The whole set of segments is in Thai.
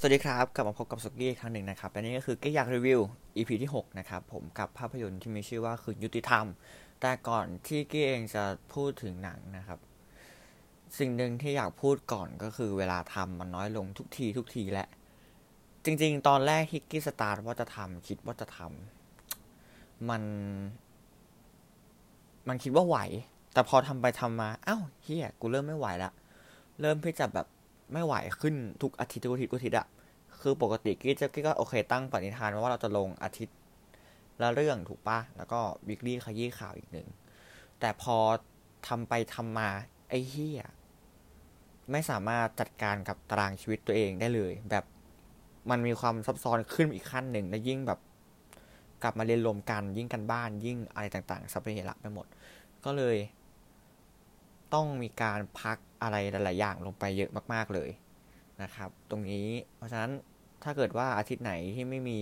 สวัสดีครับกลับมาพบกับสุกี้อีกครั้งหนึ่งนะครับและนี่ก็คือก็อยากรีวิว EP ที่ 6 นะครับ ผมกับภาพยนตร์ที่มีชื่อว่าคือยุติธรรม แต่ก่อนที่กี้เองจะพูดถึงหนังนะครับ สิ่งหนึ่งที่อยากพูดก่อนก็คือเวลาทำมันน้อยลงทุกทีทุกทีแหละ จริง ๆ ตอนแรกที่กี้สตาร์ทว่าจะทำคิดว่าจะทำมัน มันคิดว่าไหว แต่พอทำไปทำมา อ้าวเฮียกูเริ่มไม่ไหวละเริ่มที่จะแบบ ไม่ไหวขึ้นทุกอาทิตย์ทุกอาทิตย์ทุกอาทิตย์อะคือปกติกี้จะกี้ก็โอเคตั้งปณิธานว่าเราจะลงอาทิตย์ละเรื่องถูกปะแล้วก็วิกฤตขยี้ข่าวอีกหนึ่งแต่พอทำไปทำมาไอ้เฮียไม่สามารถจัดการกับตารางชีวิตตัวเองได้เลย แบบมันมีความซับซ้อนขึ้นอีกขั้นหนึ่งและยิ่งแบบกลับมาเรียนรวมกันยิ่งกันบ้านยิ่งอะไรต่างๆสัพเพเหระไปหมด ก็เลย ต้องมีการพักอะไรหลาย ๆ อย่างลงไปเยอะมาก ๆ เลยนะครับ ตรงนี้เพราะฉะนั้นถ้าเกิดว่าอาทิตย์ไหนที่ไม่มี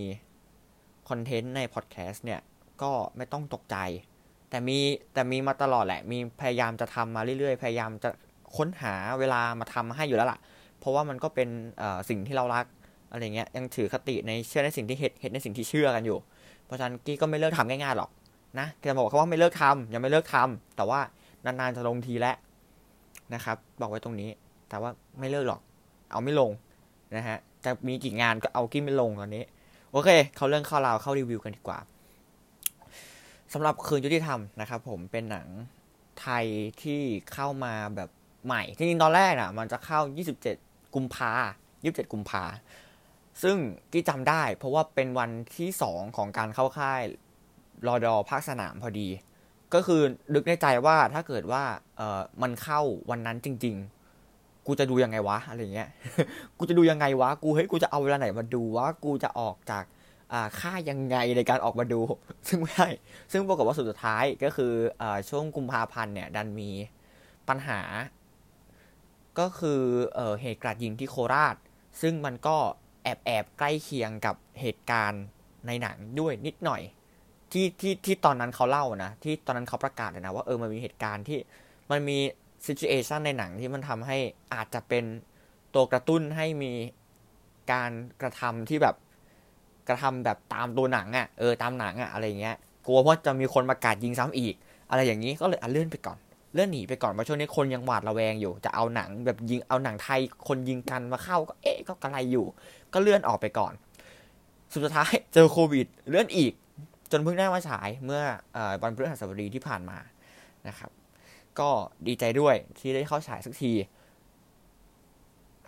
คอนเทนต์ในพอดแคสต์เนี่ย ก็ไม่ต้องตกใจ แต่มีแต่มีมาตลอดแหละ มีพยายามจะทำมาเรื่อย ๆ พยายามจะค้นหาเวลามาทำให้อยู่แล้วล่ะ เพราะว่ามันก็เป็นสิ่งที่เรารักอะไรเงี้ย ยังถือคติในเชื่อในสิ่งที่เห็นเห็นในสิ่งที่เชื่อกันอยู่ เพราะฉะนั้นกี้ก็ไม่เลิกทำง่าย ๆ หรอกนะจะบอกเขาว่าไม่เลิกทำยังไม่เลิกทำแต่ว่า นานๆจะลงทีแล้วนะครับ บอกไว้ตรงนี้ แต่ว่าไม่เลิกหรอก เอาไม่ลงนะฮะจะมีกี่งานก็เอากี้ไม่ลงตอนนี้ โอเค เขาเรื่องข้าวราวเข้ารีวิวกันดีกว่าสำหรับคืนยุติธรรมนะครับ ผมเป็นหนังไทยที่เข้ามาแบบใหม่จริงๆตอนแรกน่ะ มันจะเข้า 27 กุมภา27 กุมภาซึ่งกี้จำได้เพราะว่าเป็นวันที่สองของการเข้าค่ายรอดอภาคสนามพอดี ก็คือนึกในใจว่าถ้าเกิดว่า เออมันเข้าวันนั้นจริง ๆ กูจะดูยังไงวะอะไรเงี้ย กูจะดูยังไงวะ กูเฮ้ยกูจะเอาเวลาไหนมาดูวะ กูจะออกจากอ่าค่ายังไงในการออกมาดู ซึ่งไม่ใช่ซึ่งปรากฏว่าสุดท้ายก็คืออช่วงกุมภาพันธ์เนี่ย ดันมีปัญหา ก็คือเอเหตุการาดยิงที่โคราช ซึ่งมันก็แอบแอบใกล้เคียงกับเหตุการณ์ในหนังด้วยนิดหน่อย ที่ที่ที่ตอนนั้นเขาเล่านะ ที่ตอนนั้นเขาประกาศเลยนะ ว่าเออมันมีเหตุการณ์ที่มันมีซิจูเอชันในหนังที่มันทำให้อาจจะเป็นตัวกระตุ้นให้มีการกระทำที่แบบกระทำแบบตามตัวหนังอะ่ะเออตามหนังอะ่ะอะไรเงี้ยกลัวว่าจะมีคนประกาศยิงซ้ำอีก อะไรอย่างนี้ก็เลยอะเลื่อนไปก่อน เลื่อนหนีไปก่อนเพราะช่วงนี้คนยังหวาดระแวงอยู่จะเอาหนังแบบยิงเอาหนังไทยคนยิงกันมาเข้าก็เอ๊ะก็กระไรอยู่ ก็เลื่อนออกไปก่อน สุดท้ายเจอโควิด เลื่อนอีก นเพิ่งได้มาฉายเมื่อวันพฤหัสบดีที่ผ่านมานะครับ ก็ดีใจด้วยที่ได้เข้าฉายสักที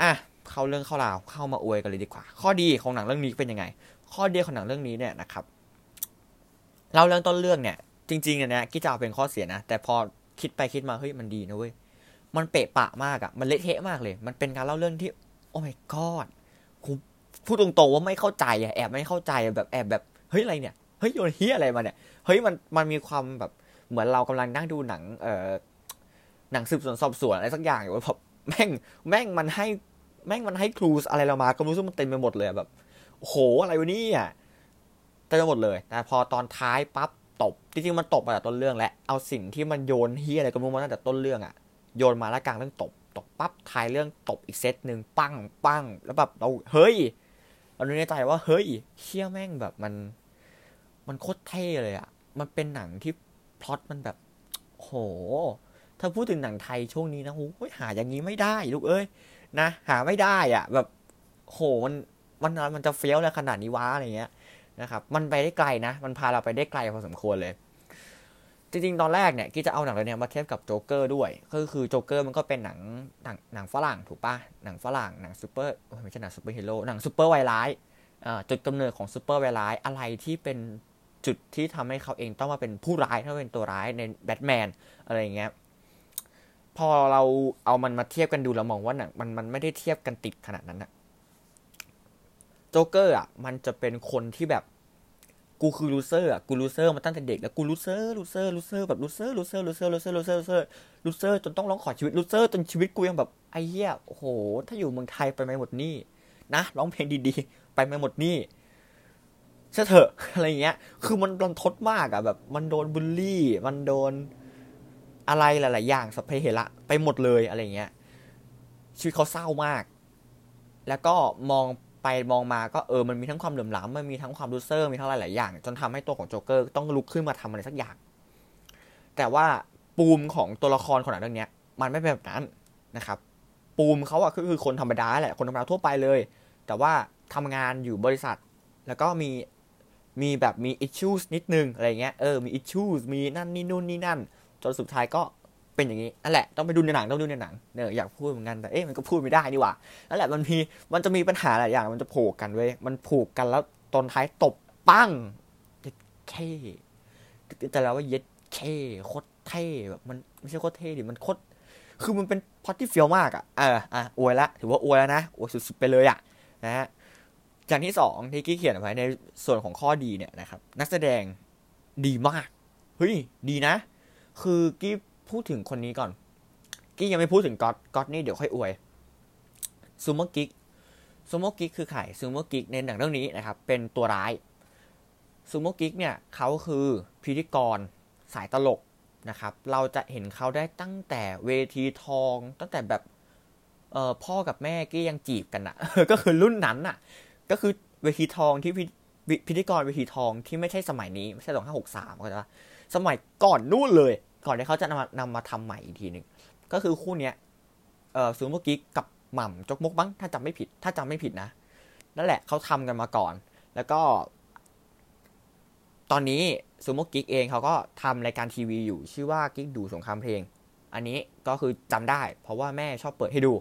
อะเข้าเรื่องเข้าราวเข้ามาอวยกันเลยดีกว่า ข้อดีของหนังเรื่องนี้เป็นยังไง ข้อดีของหนังเรื่องนี้เนี่ยนะครับเราเรื่องต้นเรื่องเนี่ย จริงๆเนี่ยกี้จะเอาเป็นข้อเสียนะแต่พอคิดไปคิดมาเฮ้ยมันดีนะเว้ยมันเปะปะมากอะมันเละเทะมากเลย มันเป็นการเล่าเรื่องที่ โอ้ my god กูพูดตรงๆว่าไม่เข้าใจอะแอบไม่เข้าใจแบบแอบแบบเฮ้ยอะไรเนี่ย ฮ้ยโยนเฮียอะไรมาเนี่ยเฮ้ยมันมันมีความแบบเหมือนเรากำลังนั่งดูหนังเอ่อหนังสืบสวนสอบสวนอะไรสักอย่างอยู่แบบแม่งแม่งมันให้แม่งมันให้ครูสอะไรเรามาก็รู้สึกมันเต็มไปหมดเลยแบบโหอะไรวะนี่อะเต็มไปหมดเลยแต่พอตอนท้ายปั๊บตบจริงๆมันตบมาจากต้นเรื่องและเอาสิ่งที่มันโยนเฮียอะไรก็รู้มาตั้งแต่ต้นเรื่องอะโยนมาแล้วกลางเรื่องตบตบปั๊บท้ายเรื่องตบอีกเซตหนึ่งปั้งปั้งแล้วแบบเราเฮ้ยเราในใจว่าเฮ้ยเชี่ยแม่งแบบมัน มันโคตรเท่เลยอะมันเป็นหนังที่พล็อตมันแบบโห ถ้าพูดถึงหนังไทยช่วงนี้นะโอ้ยหาอย่างนี้ไม่ได้ลูกเอ้ยนะหาไม่ได้อะแบบโหมันมันมันจะเฟี้ยวเลยขนาดนี้วะอะไรเงี้ยนะครับ มันไปได้ไกลนะ มันพาเราไปได้ไกลพอสมควรเลย จริงๆ ตอนแรกเนี่ยกี้จะเอาหนังเรื่องนี้มาเทียบกับโจ๊กเกอร์ด้วย ก็คือโจ๊กเกอร์มันก็เป็นหนังหนังหนังฝรั่งถูกปะหนังฝรั่งหนังซูเปอร์ไม่ใช่หนังซูเปอร์ฮีโร่หนัง super villain จุดกำเนิดของ super villain อะไรที่เป็น จุดที่ทำให้เขาเองต้องมาเป็นผู้ร้ายถ้าเป็นตัวร้ายในแบทแมนอะไรอย่างเงี้ยพอเราเอามันมาเทียบกันดูเรามองว่าหนังมันมันไม่ได้เทียบกันติดขนาดนั้นอะโจ๊กเกอร์อะมันจะเป็นคนที่แบบกูคือ loser อะกู loser มาตั้งแต่เด็กแล้วกู loser loser loser แบบ loser loser loser loser loser loser loser จนต้องร้องขอชีวิต loser จนชีวิตกูยังแบบไอ้เหี้ยโอ้โห ถ้าอยู่เมืองไทยไปไม่หมดนี่นะร้องเพลงดีๆ ไปไม่หมดนี่ เชื่อเถอะอะไรเงี้ย คือมันรันทดมากอะแบบ มันโดนบูลลี่ มันโดนอะไรหลาย ๆ อย่างสัพเพเหระไปหมดเลยอะไรเงี้ย ชีวิตเขาเศร้ามาก แล้วก็มองไปมองมาก็เออ มันมีทั้งความเหลื่อมล้ำมันมีทั้งความ loser มีทั้งหลาย ๆ อย่าง จนทำให้ตัวของโจ๊กเกอร์ต้องลุกขึ้นมาทำอะไรสักอย่าง แต่ว่าปูมของตัวละครของหนังเรื่องนี้มันไม่เป็นแบบนั้นนะครับ ปูมเขาอะก็คือคนธรรมดาแหละ คนธรรมดาทั่วไปเลย แต่ว่าทำงานอยู่บริษัท แล้วก็มี มีแบบมีอิชชูสนิดนึงอะไรเงี้ยเออมีอิชชูสมีนั่นนี่นู่นนี่นั่น จนสุดท้ายก็เป็นอย่างนี้นั่นแหละต้องไปดูในหนังต้องดูในหนังเนี่ยอยากพูดเหมือนกันแต่เอ๊ะมันก็พูดไม่ได้นี่หว่านั่นแหละมันมีมันจะมีปัญหาหลายอย่างมันจะโผล่กันเว้ยมันผูกกันแล้วตอนท้ายตบปั้งเย็ดเท่แต่แล้วว่าเย็ดเท่โคตรเท่แบบมันไม่ใช่โคตรเท่ดิมันโคตรคือมันเป็นพอดที่เฟี้ยวมากอะเอออะอวยละถือว่าอวยแล้วนะอวยสุดๆไปเลยอะนะฮะ อย่างที่สองที่กี้เขียนไว้ในส่วนของข้อดีเนี่ยนะครับ นักแสดงดีมากเฮ้ยดีนะ คือกี้พูดถึงคนนี้ก่อน กี้ยังไม่พูดถึงก๊อตก๊อตนี่เดี๋ยวค่อยอวยซูโม่กิกซูโมกิกคือใครซูโมกิกในหนังเรื่องนี้นะครับ เป็นตัวร้ายซูโม่กิ๊กเนี่ยเขาคือพิธีกรสายตลกนะครับ เราจะเห็นเขาได้ตั้งแต่เวทีทอง ตั้งแต่แบบเออพ่อกับแม่กี้ยังจีบกันอะก็คือรุ่นนั้นอะ ก็คือเวทีทองที่พิธีกรเวทีทองที่ไม่ใช่สมัยนี้ไม่ใช่สองห้าหกสามก็จะสมัยก่อนนู่นเลย ก่อนที่เขาจะนำมานำมาทำใหม่อีกทีหนึ่งก็คือคู่เนี้ยเออซูโมกิกับหม่ำจกมกบ้างถ้าจำไม่ผิด ถ้าจำไม่ผิดนะนั่นแหละเขาทำกันมาก่อน แล้วก็ ตอนนี้ซูโมกิกเองเขาก็ทำรายการทีวีอยู่ ชื่อว่ากิ๊กดูสงครามเพลง อันนี้ก็คือจำได้ เพราะว่าแม่ชอบเปิดให้ดู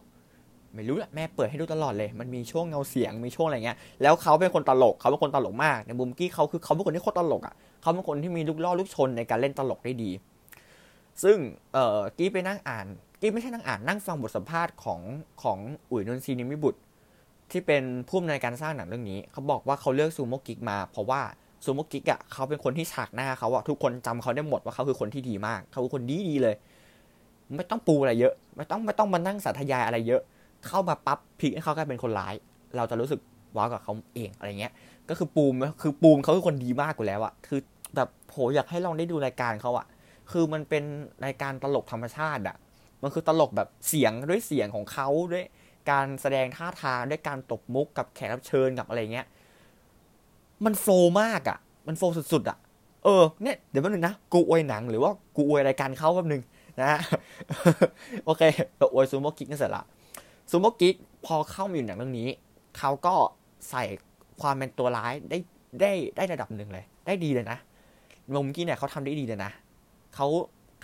ไม่รู้แหละแม่เปิดให้ดูตลอดเลย มันมีช่วงเงาเสียงมีช่วงอะไรเงี้ยแล้วเขาเป็นคนตลกเขาเป็นคนตลกมากในมุมกี้เขาคือเขาเป็นคนที่โคตรตลกอะเขาเป็นคนที่มีลูกล่อลูกชนในการเล่นตลกได้ดี ซึ่งเอ่อกี้ไปนั่งอ่าน กี้ไม่ใช่นั่งอ่านนั่งฟังบทสัมภาษณ์ของของอุ๋ยนนทรีนิมิบุตร ที่เป็นผู้อำนวยการสร้างหนังเรื่องนี้เขาบอกว่าเขาเลือกซูโม่กิ๊กมา เพราะว่าซูโม่กิ๊กอะเขาเป็นคนที่ฉากหน้าเขาอะทุกคนจำเขาได้หมดว่าเขาคือคนที่ดีมาก เขาคือคนดีดีเลย ไม่ต้องปูอะไรเยอะ ไม่ต้องไม่ต้องมานั่งสาธยายอะไรเยอะ เข้ามาปั๊บพลิกให้เขากลายเป็นคนร้าย เราจะรู้สึกว้าวกับเขาเองอะไรเงี้ย ก็คือปูมคือปูมเขาคือคนดีมากกว่าแล้วอะคือแบบโหอยากให้ลองได้ดูรายการเขาอะคือมันเป็นรายการตลกธรรมชาติอะมันคือตลกแบบเสียงด้วยเสียงของเขาด้วยการแสดงท่าทางด้วยการตบมุกกับแขกรับเชิญกับอะไรเงี้ย มันโฟมากอะมันโฟสุดๆอะเออเนี่ยเดี๋ยวแป๊บนึงนะกูอวยหนังหรือว่ากูอวยรายการเขาแป๊บนึงนะฮะโอเคเราอวยซูโม่กิ๊กกันเสร็จละ ซูโมกิกพอเข้ามาอยู่หนังเรื่องนี้ เขาก็ใส่ความเป็นตัวร้ายได้ได้ได้ระดับหนึ่งเลย ได้ดีเลยนะมุมกี้เนี่ยเขาทำได้ดีเลยนะเขา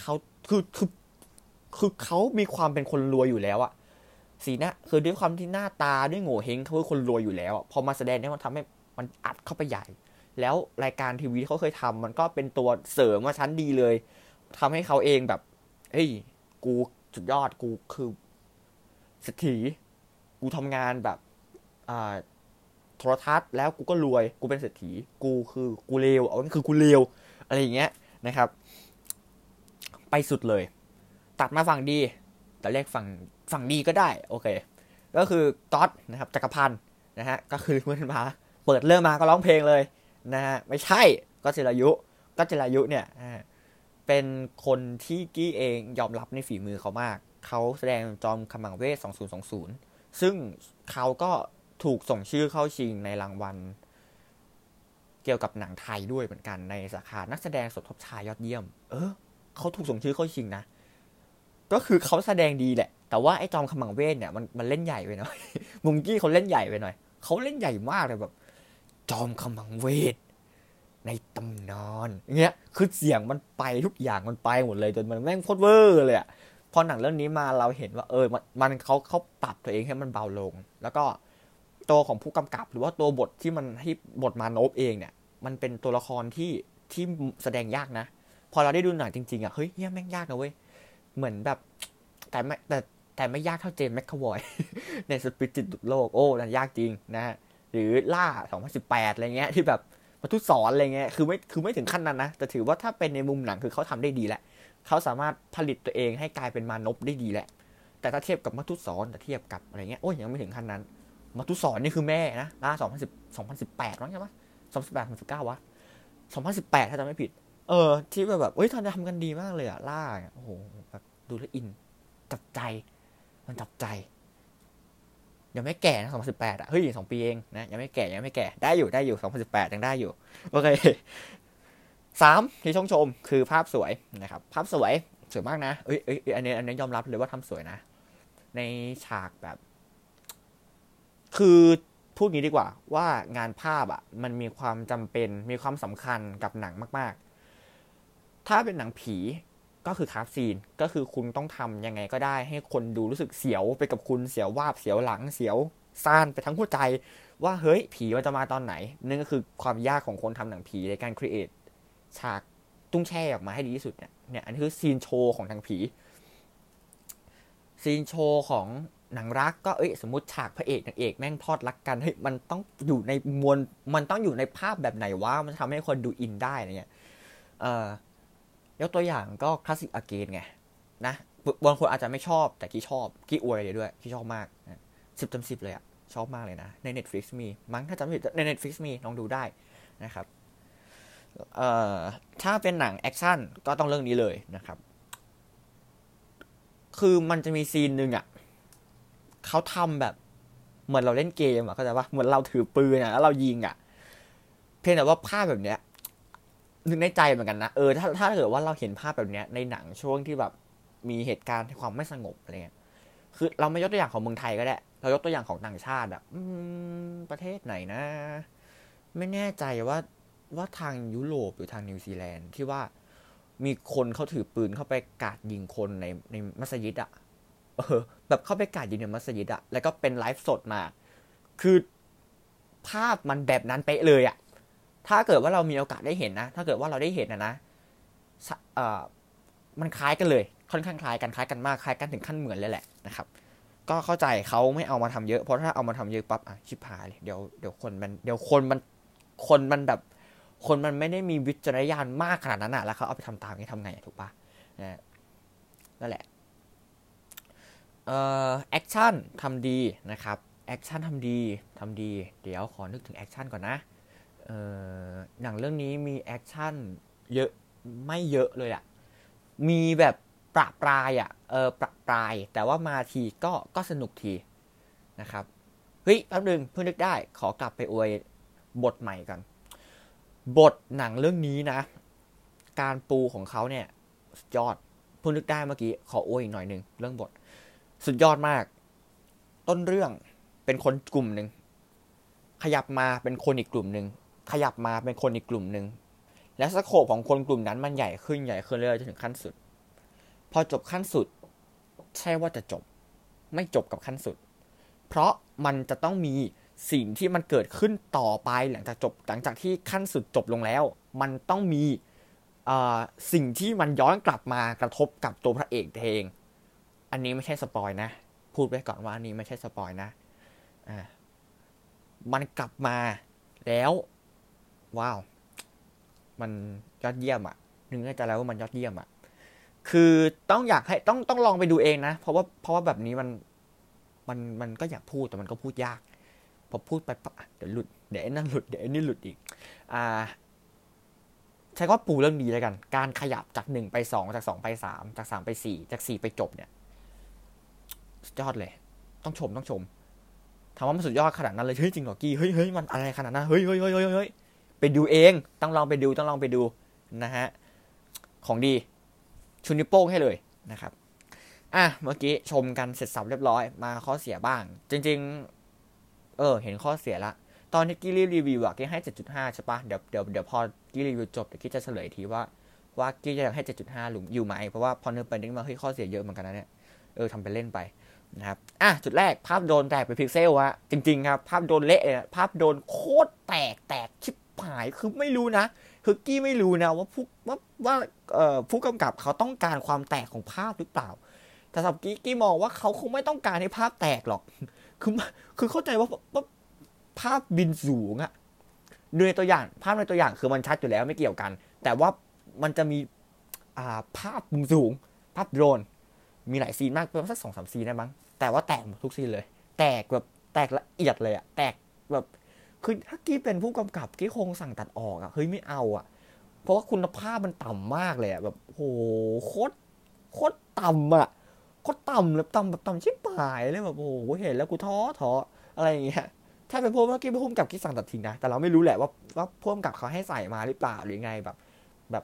เขาคือคือคือเขามีความเป็นคนรวยอยู่แล้วอะสีหน้าคือด้วยความที่หน้าตาด้วยโง่เฮงเขาคือคนรวยอยู่แล้วอะพอมาแสดงเนี่ยมันทำให้มันอัดเข้าไปใหญ่ แล้วรายการทีวีที่เขาเคยทำมันก็เป็นตัวเสริมมาชั้นดีเลยทำให้เขาเองแบบเฮ้ยกูสุดยอดกูคือ เศรษฐี กูทำงานแบบอ่าโทรทัศน์แล้วกูก็รวย กูเป็นเศรษฐี กูคือกูเลวเอาคือกูเลวอะไรอย่างเงี้ยนะครับ ไปสุดเลย ตัดมาฝั่งดี แต่เรียกฝั่งฝั่งดีก็ได้ โอเค ก็คือก๊อตนะครับจักรพันธ์นะฮะก็คือเมื่อมาเปิดเริ่มมาก็ร้องเพลงเลยนะฮะไม่ใช่ก็จิรายุก็จิรายุเนี่ยเป็นคนที่กี้เองยอมรับในฝีมือเขามาก เขาแสดงจอมขมังเวท 2020 ซึ่งเขาก็ถูกส่งชื่อเข้าชิงในรางวัล เกี่ยวกับหนังไทยด้วยเหมือนกันในสาขา นักแสดงสดทบชายยอดเยี่ยม เออ เขาถูกส่งชื่อเข้าชิงนะ ก็คือเขาแสดงดีแหละ แต่ว่าไอ้จอมขมังเวทเนี่ยมันมันเล่นใหญ่ไปหน่อย มุงกี้เขาเล่นใหญ่ไปหน่อย เขาเล่นใหญ่มากเลยแบบ จอมขมังเวทในตำนานเงี้ย คือเสียงมันไปทุกอย่างมันไปหมดเลยจนมันแม่งโคตรเวอร์เลยอะ พอหนังเรื่องนี้มาเราเห็นว่า เออ มันเขาเขาปรับตัวเองให้มันเบาลง แล้วก็ตัวของผู้กำกับ หรือว่าตัวบทที่มันที่บทมานบเองเนี่ย มันเป็นตัวละครที่ที่แสดงยากนะ พอเราได้ดูหนังจริงๆอะเฮ้ยเนี่ยแม่งยากนะเว้ยเหมือนแบบ แต่ไม่แต่แต่ไม่ยากเท่าเจมแมคคาวอย ในสปิริตดุโลกโอ้นั่นยากจริงนะฮะหรือล่า 2018 อะไรเงี้ยที่แบบมาทุสอนอะไรเงี้ยคือไม่คือไม่ถึงขั้นนั้นนะ แต่ถือว่าถ้าเป็นในมุมหนังคือเขาทำได้ดีแหละ เขาสามารถผลิตตัวเองให้กลายเป็นมานพได้ดีแหละ แต่ถ้าเทียบกับมัทุสอนแต่เทียบกับอะไรเงี้ยโอ้ยยังไม่ถึงขั้นนั้น มัทุสอนนี่คือแม่นะล่า2010 2018มั้งใช่ไหม2018 2019วะ2018ถ้าจำไม่ผิด เออ ที่แบบเฮ้ยทำทำกันดีมากเลยอะล่าโอ้โหแบบดูแลอินจับใจ มันจับใจยังไม่แก่นะสองพันสิบแปดอะ เฮ้ยสองปีเองนะ ยังไม่แก่ ยังไม่แก่ ได้อยู่ ได้อยู่สองพันสิบแปดยังได้อยู่ โอเค สามที่ชงชมคือภาพสวยนะครับภาพสวยสวยมากนะเอ้ยเอ้ยอันนี้อันนี้ยอมรับเลยว่าทำสวยนะ ในฉากแบบ คือพูดงี้ดีกว่า ว่างานภาพอะ มันมีความจำเป็นมีความสำคัญกับหนังมาก ๆ ถ้าเป็นหนังผีก็คือคาร์ซีนก็คือคุณต้องทำยังไงก็ได้ ให้คนดูรู้สึกเสียวไปกับคุณเสียววาบเสียวหลังเสียวซ่านไปทั้งหัวใจ ว่าเฮ้ยผีมันจะมาตอนไหนนั่นก็คือความยากของคนทำหนังผีในการ create ฉากตุ้งแช่ออกมาให้ดีที่สุดเนี่ยเนี่ยอันนี้คือซีนโชว์ของทางผี ซีนโชว์ของหนังรักก็เอ้ยสมมติฉากพระเอกนางเอกแม่งพลอดรักกันเฮ้ยมันต้องอยู่ใน mood มันต้องอยู่ในภาพแบบไหนวะมันทำให้คนดูอินได้อะไรเงี้ยเอ่อยกตัวอย่างก็ classic again ไงนะบางคนอาจจะไม่ชอบแต่กี้ชอบกี้อวยเลยด้วยกี้ชอบมากสิบเต็มสิบเลยอะชอบมากเลยนะ ใน Netflix มีมั้งถ้าจำไม่ผิดใน Netflix มีลองดูได้นะครับ ถ้าเป็นหนังแอคชั่นก็ต้องเรื่องนี้เลยนะครับ คือมันจะมีซีนหนึ่งอะเขาทำแบบเหมือนเราเล่นเกมอะเข้าใจปะเหมือนเราถือปืนอะแล้วเรายิงอะเพียงแต่ว่าภาพแบบเนี้ยนึกในใจเหมือนกันนะเออถ้าถ้าเกิดว่าเราเห็นภาพแบบเนี้ยในหนังช่วงที่แบบมีเหตุการณ์ความไม่สงบอะไรเงี้ยคือเราไม่ยกตัวอย่างของเมืองไทยก็ได้ เรายกตัวอย่างของต่างชาติอะประเทศไหนนะ ไม่แน่ใจว่า ว่าทางยุโรปหรือทางนิวซีแลนด์ที่ว่ามีคนเขาถือปืนเข้าไปกราดยิงคนในในมัสยิดอะเออ แบบเข้าไปกราดยิงในมัสยิดอะแล้วก็เป็นไลฟ์สดมา คือภาพมันแบบนั้นเป๊ะเลยอะถ้าเกิดว่าเรามีโอกาสได้เห็นนะ ถ้าเกิดว่าเราได้เห็นนะนะเอ่อมันคล้ายกันเลย ค่อนข้างคล้ายกันคล้ายกันมากคล้ายกันถึงขั้นเหมือนเลยแหละนะครับ ก็เข้าใจเขาไม่เอามาทำเยอะเพราะถ้าเอามาทำเยอะปั๊บอะชิบหายเลยเดี๋ยวเดี๋ยวคนมันเดี๋ยวคนมันคนมันแบบ คนมันไม่ได้มีวิจารณญาณมากขนาดนั้นอะแล้วเขาเอาไปทำตามนี้ทำไงถูกปะนะนั่นแหละเอ่อแอคชั่นทำดีนะครับแอคชั่นทำดีทำดี เดี๋ยวขอนึกถึงแอคชั่นก่อนนะเออหนังเรื่องนี้มีแอคชั่นเยอะไม่เยอะเลยอะมีแบบประปรายอะเออประปราย แต่ว่ามาทีก็ก็สนุกทีนะครับเฮ้ยแป๊บนึงเพิ่งนึกได้ขอกลับไปอวยบทใหม่กัน บทหนังเรื่องนี้นะ การปูของเขาเนี่ยสุดยอดพิ่งนึกได้เมื่อกี้ขออวยอีกหน่อยหนึ่งเรื่องบท สุดยอดมาก ต้นเรื่องเป็นคนกลุ่มหนึ่งขยับมาเป็นคนอีกกลุ่มหนึ่งขยับมาเป็นคนอีกกลุ่มหนึ่งและสโคปของคนกลุ่มนั้นมันใหญ่ขึ้นใหญ่ขึ้นเรื่อยๆจนถึงขั้นสุด พอจบขั้นสุด ใช่ว่าจะจบ ไม่จบกับขั้นสุด เพราะมันจะต้องมี สิ่งที่มันเกิดขึ้นต่อไปหลังจากจบหลังจากที่ขั้นสุดจบลงแล้ว มันต้องมีสิ่งที่มันย้อนกลับมากระทบกับตัวพระเอกเองอันนี้ไม่ใช่สปอยนะ พูดไว้ก่อนว่าอันนี้ไม่ใช่สปอยนะอ่ามันกลับมาแล้ว ว้าว มันยอดเยี่ยมอะ่ะนึกในใจแล้วว่ามันยอดเยี่ยมอะ่ะคือต้องอยากให้ต้องต้องลองไปดูเองนะ เพราะว่าเพราะว่าแบบนี้มันมันมันก็อยากพูดแต่มันก็พูดยาก พอพูดไปปะเดี๋ยวหลุดเดี๋ยวนั่นหลุดเดี๋ยวนี่หลุดอีกอ่าใช้ว่าปูเรื่องดีแล้วกัน การขยับจากหนึ่งไปสองจากสองไปสามจากสามไปสี่จากสี่ไปจบเนี่ยสุดยอดเลย ต้องชมต้องชมถามว่ามันสุดยอดขนาดนั้นเลยเฮ้ยจริงเหรอกี้เฮ้ยเฮ้ยมันอะไรขนาดนั้นเฮ้ยเฮ้ยเฮ้ยเฮ้ยไปดูเองต้องลองไปดูต้องลองไปดูนะฮะของดีชุนิโป้งให้เลยนะครับอะเมื่อกี้ชมกันเสร็จสับเรียบร้อยมาข้อเสียบ้าง จริง ๆ เออ เห็นข้อเสียละ ตอนที่กี้รีวิวอะกี้ให้ 7.5 ใช่ปะเดี๋ยวเดี๋ยวเดี๋ยวพอกี้รีวิวจบเดี๋ยวกี้จะเฉลยทีว่าว่ากี้จะให้ 7.5หรืออยู่ไหมเพราะว่าพอเนื้อไปนึกมาเฮ้ยข้อเสียเยอะเหมือนกันนะเนี่ยเออทำไปเล่นไปนะครับอะจุดแรกภาพโดนแตกไปพิกเซลอะจริงๆครับภาพโดนเละเลยภาพโดนโคตรแตกแตกชิบหายคือไม่รู้นะคือกี้ไม่รู้นะว่าผู้ว่าว่าเอ่อผู้กำกับเขาต้องการความแตกของภาพหรือเปล่าแต่สำหรับกี้กี้มองว่าเขาคงไม่ต้องการให้ภาพแตกหรอก คือคือเข้าใจว่าว่าภาพบินสูงอะในตัวอย่าง ภาพในตัวอย่างคือมันชัดอยู่แล้วไม่เกี่ยวกัน แต่ว่ามันจะมีอ่าภาพมุมสูง ภาพโดรน มีหลายซีนมากประมาณสักสองสามซีนได้มั้งแต่ว่าแตกทุกซีนเลย แตกแบบแตกละเอียดเลยอะแตกแบบคือถ้ากี้เป็นผู้กำกับกี้คงสั่งตัดออกอะเฮ้ยไม่เอาอะเพราะว่าคุณภาพมันต่ำมากเลยอะแบบโหโคตรโคตรต่ำอะ ก็ต่ำเลยต่ำแบบต่ำชิบหายเลยแบบโอ้โหเห็นแล้วกูท้อท้ออะไรอย่างเงี้ยถ้าเป็นพวกเมื่อกี้พุ่มกับที่สั่งตัดทิ้งนะแต่เราไม่รู้แหละว่าว่าพุ่มกับเขาให้ใส่มาหรือเปล่าหรือไงแบบ แบบ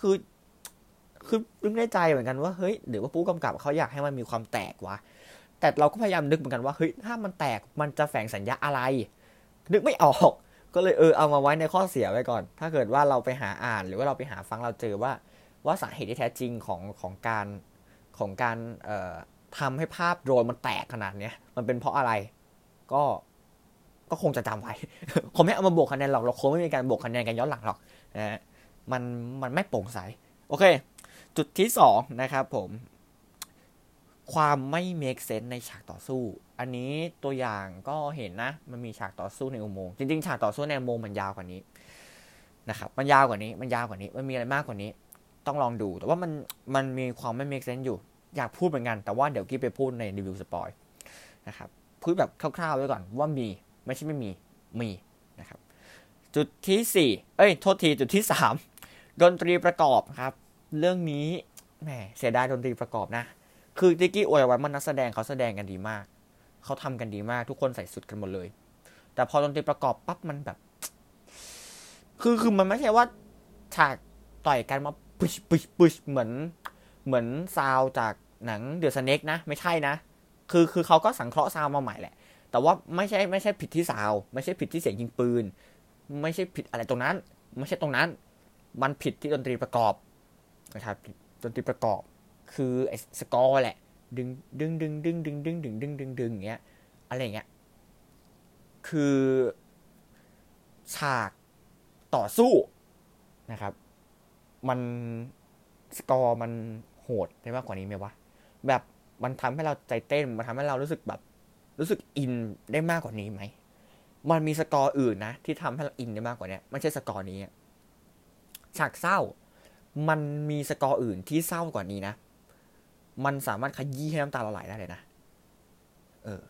คือคือนึกในใจเหมือนกันว่าเฮ้ยหรือว่าผู้กำกับเขาอยากให้มันมีความแตกวะแต่เราก็พยายามนึกเหมือนกันว่าเฮ้ยถ้ามันแตกมันจะแฝงสัญญาอะไร นึกไม่ออกก็เลยเออเอามาไว้ในข้อเสียไว้ก่อน ถ้าเกิดว่าเราไปหาอ่านหรือว่าเราไปหาฟังเราเจอว่า ว่าสาเหตุที่แท้จริงของของการของการเอ่อทำให้ภาพโดรนมันแตกขนาดเนี้ยมันเป็นเพราะอะไรก็ก็คงจะจำไว้คงไม่เอามาบวกคะแนนหรอกเราคงไม่มีการบวกคะแนนกันย้อนหลังหรอกนะฮะมันมันไม่โปร่งใส โอเค จุดที่สองนะครับผม ความไม่ make sense ในฉากต่อสู้ อันนี้ตัวอย่างก็เห็นนะ มันมีฉากต่อสู้ในอุโมงค์จริงๆ ฉากต่อสู้ในอุโมงค์มันยาวกว่านี้นะครับมันยาวกว่านี้มันยาวกว่านี้ มันมีอะไรมากกว่านี้ ต้องลองดู แต่ว่ามันมันมีความไม่ make sense อยู่ อยากพูดเหมือนกัน แต่ว่าเดี๋ยวกี้ไปพูดในรีวิวสปอยนะครับ พูดแบบคร่าวๆไว้ก่อนว่ามี ไม่ใช่ไม่มี มีนะครับ จุดที่สี่เอ้ย โทษที จุดที่สามดนตรีประกอบครับ เรื่องนี้ แหม เสียดายดนตรีประกอบนะ คือติกี้อวยไว้มันนักแสดงเขาแสดงกันดีมาก เขาทำกันดีมาก ทุกคนใส่สุดกันหมดเลย แต่พอดนตรีประกอบปั๊บมันแบบ คือคือมันไม่ใช่ว่าฉากต่อยกันมา ปุชปุชปุชเหมือนเหมือนซาวจากหนังเดือดสเน็กนะ ไม่ใช่นะ คือคือเขาก็สังเคราะห์ซาวมาใหม่แหละ แต่ว่าไม่ใช่ไม่ใช่ผิดที่ซาว ไม่ใช่ผิดที่เสียงยิงปืน ไม่ใช่ผิดอะไรตรงนั้น ไม่ใช่ตรงนั้น มันผิดที่ดนตรีประกอบนะครับดนตรีประกอบ คือไอ้สกอร์แหละ ดึงดึงดึงดึงดึงดึงดึงดึงดึงดึงเงี้ยอะไรเงี้ยคือฉากต่อสู้นะครับ มันสกอร์มันโหดได้มากกว่านี้ไหมวะแบบมันทำให้เราใจเต้น มันทำให้เรารู้สึกแบบ รู้สึกอินได้มากกว่านี้ไหม มันมีสกอร์อื่นนะ ที่ทำให้เราอินได้มากกว่านี้ไม่ใช่สกอร์นี้ฉากเศร้า มันมีสกอร์อื่นที่เศร้ากว่านี้นะ มันสามารถขยี้ให้น้ำตาเราไหลได้เลยนะ เออ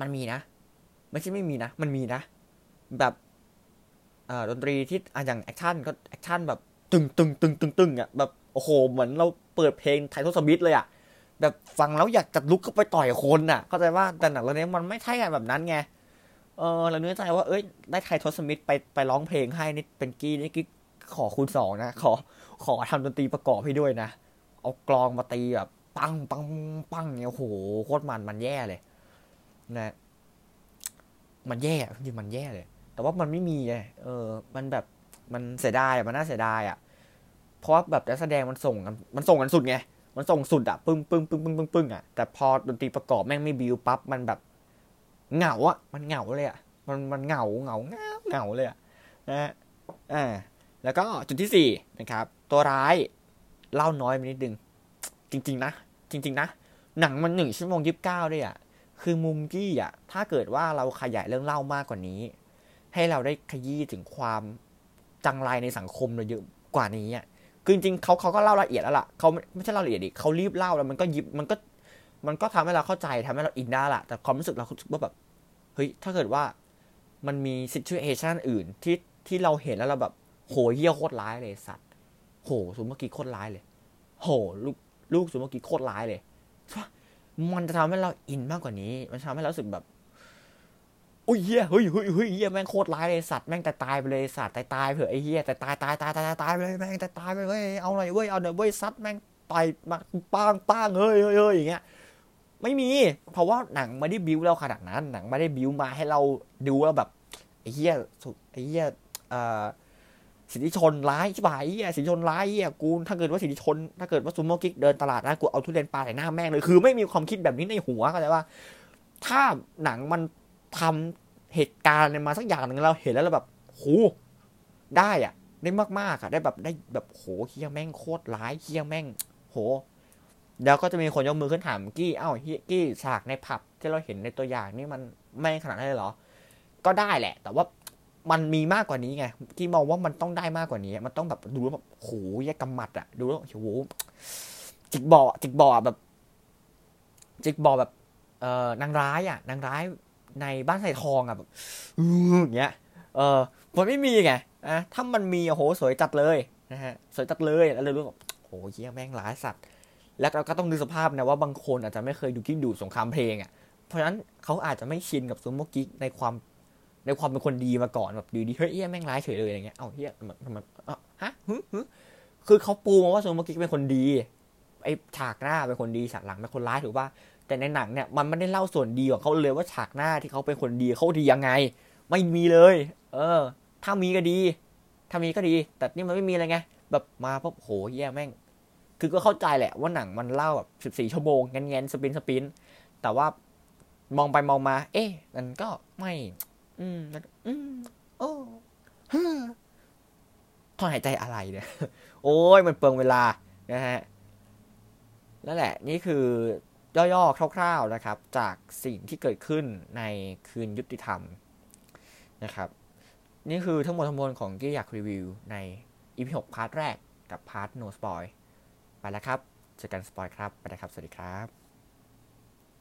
มันมีนะ ไม่ใช่ไม่มีนะ มันมีนะ แบบดนตรีที่ออย่างแอคชั่นก็แอคชั่นแบบ ตึงตึงตึงตึงตึงอะแบบโอ้โหเหมือนเราเปิดเพลงไททศมิตรเลยอะแบบฟังแล้วอยากจะลุกเข้าไปต่อยคนอะ เข้าใจว่าแต่หนังเรื่องนี้มันไม่ใช่แบบนั้นไงเออเราเนื้อใจว่าเอ้ยได้ไททอสมิธไปไปร้องเพลงให้นี่เป็นกี้นี่กี้ขอคูณสองนะขอขอทำดนตรีประกอบให้ด้วยนะ เอากลองมาตีแบบปังปังปังเนี่ยโหโคตรมันมันแย่เลย นะ มันแย่จริงมันแย่เลย แต่ว่ามันไม่มีไงเออ มันแบบมันเสียดายมันน่าเสียดายอะ เพราะว่าแบบนักแสดงมันส่งกันมันส่งกันสุดไง มันส่งสุดอะปึ้งปึ้งปึ้งปึ้งปึ้งปึ้งอะแต่พอดนตรีประกอบแม่งไม่บิวปั๊บมันแบบเหงาอะมันเหงาเลยอะมันมันเหงาเหงาเหงาเหงาเลยอะนะฮะอ่าแล้วก็จุดที่สี่นะครับ ตัวร้ายเล่าน้อยไปนิดนึง จริง ๆ นะ จริง ๆ นะ หนังมันหนึ่งชั่วโมงยีิบเก้าด้วยอะ คือมุมกี้อะ ถ้าเกิดว่าเราขยายเรื่องเล่ามากกว่านี้ ให้เราได้ขยี้ถึงความจังไรในสังคมเราเยอะกว่านี้อะ คือจริงๆเขาเขาก็เล่าละเอียดแล้วล่ะเขาไม่ใช่เล่าละเอียดดิเขารีบเล่าแล้วมันก็ยิบมันก็ มันก็ทำให้เราเข้าใจทำให้เราอินได้ล่ะ แต่ความรู้สึกเราคิดว่าแบบเฮ้ยถ้าเกิดว่ามันมีซิทูเอชันอื่นที่ที่เราเห็นแล้วเราแบบโหเหี้ยโคตรร้ายเลยสัตว์โหสมเมื่อกี้โคตรร้ายเลย โหลูกลูกสุเมื่อกี้โคตรร้ายเลยมันจะทำให้เราอินมากกว่านี้ มันทำให้เราสึกแบบ อุ้ยเฮียเฮ้ยเฮ้ยเฮ้ยเฮียแม่งโคตรร้ายเลยสัตว์แม่งแต่ตายไปเลยสัตว์ตายตายเผื่อไอ้เฮียแต่ตายตายตายตายตายไปเลยแม่งแต่ตายไปเว้ยเอาหน่อยเว้ยเอาหน่อยเว้ยซัดแม่งต่อยมาปังปังเฮ้ยเฮ้ยเฮ้ยอย่างเงี้ยไม่มี เพราะว่าหนังไม่ได้บิวเราขนาดนั้นหนังไม่ได้บิวมาให้เราดูแล้วแบบไอ้เฮียไอ้เฮียเอ่อสิทธิชนร้ายใช่ป่ะไอ้สิทธิชนร้ายไอะกูถ้าเกิดว่าสิทธิชน ถ้าเกิดว่าซูโม่กิ๊กเดินตลาดนะกูเอาทุเรียนปลาใส่หน้าแม่งเลยคือ ไม่มีความคิดแบบนี้ในหัวเข้าใจว่า ถ้าหนังมัน ทำเหตุการณ์มาสักอย่างหนึ่งเราเห็นแล้วเราแบบโหได้อะได้มากๆอะ ได้แบบได้แบบโหเฮียแม่งโคตรร้ายเฮียแม่ง โหเดี๋ยวก็จะมีคนยกมือขึ้นถามกี้เอ้าเฮียกี้ฉากในผับที่เราเห็นในตัวอย่างนี่มันไม่ขนาดนั้นเลยเหรอ ก็ได้แหละ แต่ว่ามันมีมากกว่านี้ไงที่มองว่ามันต้องได้มากกว่านี้ มันต้องแบบดูแล้วแบบโหแยกกำมัดอะดูแล้วโหจิกบอจิกบอแบบ จิกบอแบบ เอ่อนางร้ายอะนางร้าย ในบ้านใส่ทองอะแบบอย่างเงี้ยเออมันไม่มีไงนะถ้ามันมีโอ้โหสวยจัดเลยนะฮะสวยจัดเลยแล้วเลยรู้แบบโหเยี่ยแม่งร้ายสัตว์ แล้วเราก็ต้องดูสภาพนะว่าบางคนอาจจะไม่เคยดูกิ๊กดูสงครามเพลงอะเพราะฉะนั้นเขาอาจจะไม่ชินกับซูโม่กิ๊กในความในความเป็นคนดีมาก่อนแบบดีดีเฮ้ยเอี้ยแม่งร้ายเฉยเลยอย่างเงี้ยเอ้าเฮียมันมันฮะฮึฮคือเขาปูมาว่าซูโม่กิ๊กเป็นคนดีไอฉากหน้าเป็นคนดีฉากหลังเป็นคนร้ายถูกป่ะ แต่ในหนังเนี่ยมันไม่ได้เล่าส่วนดีของเขาเลยว่าฉากหน้าที่เขาเป็นคนดีเขาดียังไง ไม่มีเลย เออ ถ้ามีก็ดี ถ้ามีก็ดี แต่นี่มันไม่มีอะไรไง แบบมาปุ๊บโหแย่แม่ง คือก็เข้าใจแหละว่าหนังมันเล่าแบบสิบสี่ชั่วโมงเงี้ยสปินสปิน แต่ว่ามองไปมองมา เอ๊ะมันก็ไม่ อืมอืมโอ้ฮึถอนหายใจอะไรเนี่ย โอ้ยมันเปลืองเวลานะฮะนั่นแหละ นี่คือ ย่อๆคร่าวๆนะครับ จากสิ่งที่เกิดขึ้นในคืนยุติธรรมนะครับ นี่คือทั้งหมดทั้งมวลของกี้อยากรีวิวใน EP 6 part แรกกับ part no spoil ไปแล้วครับ เจอกัน spoil ครับ ไปแล้วครับ สวัสดีครับ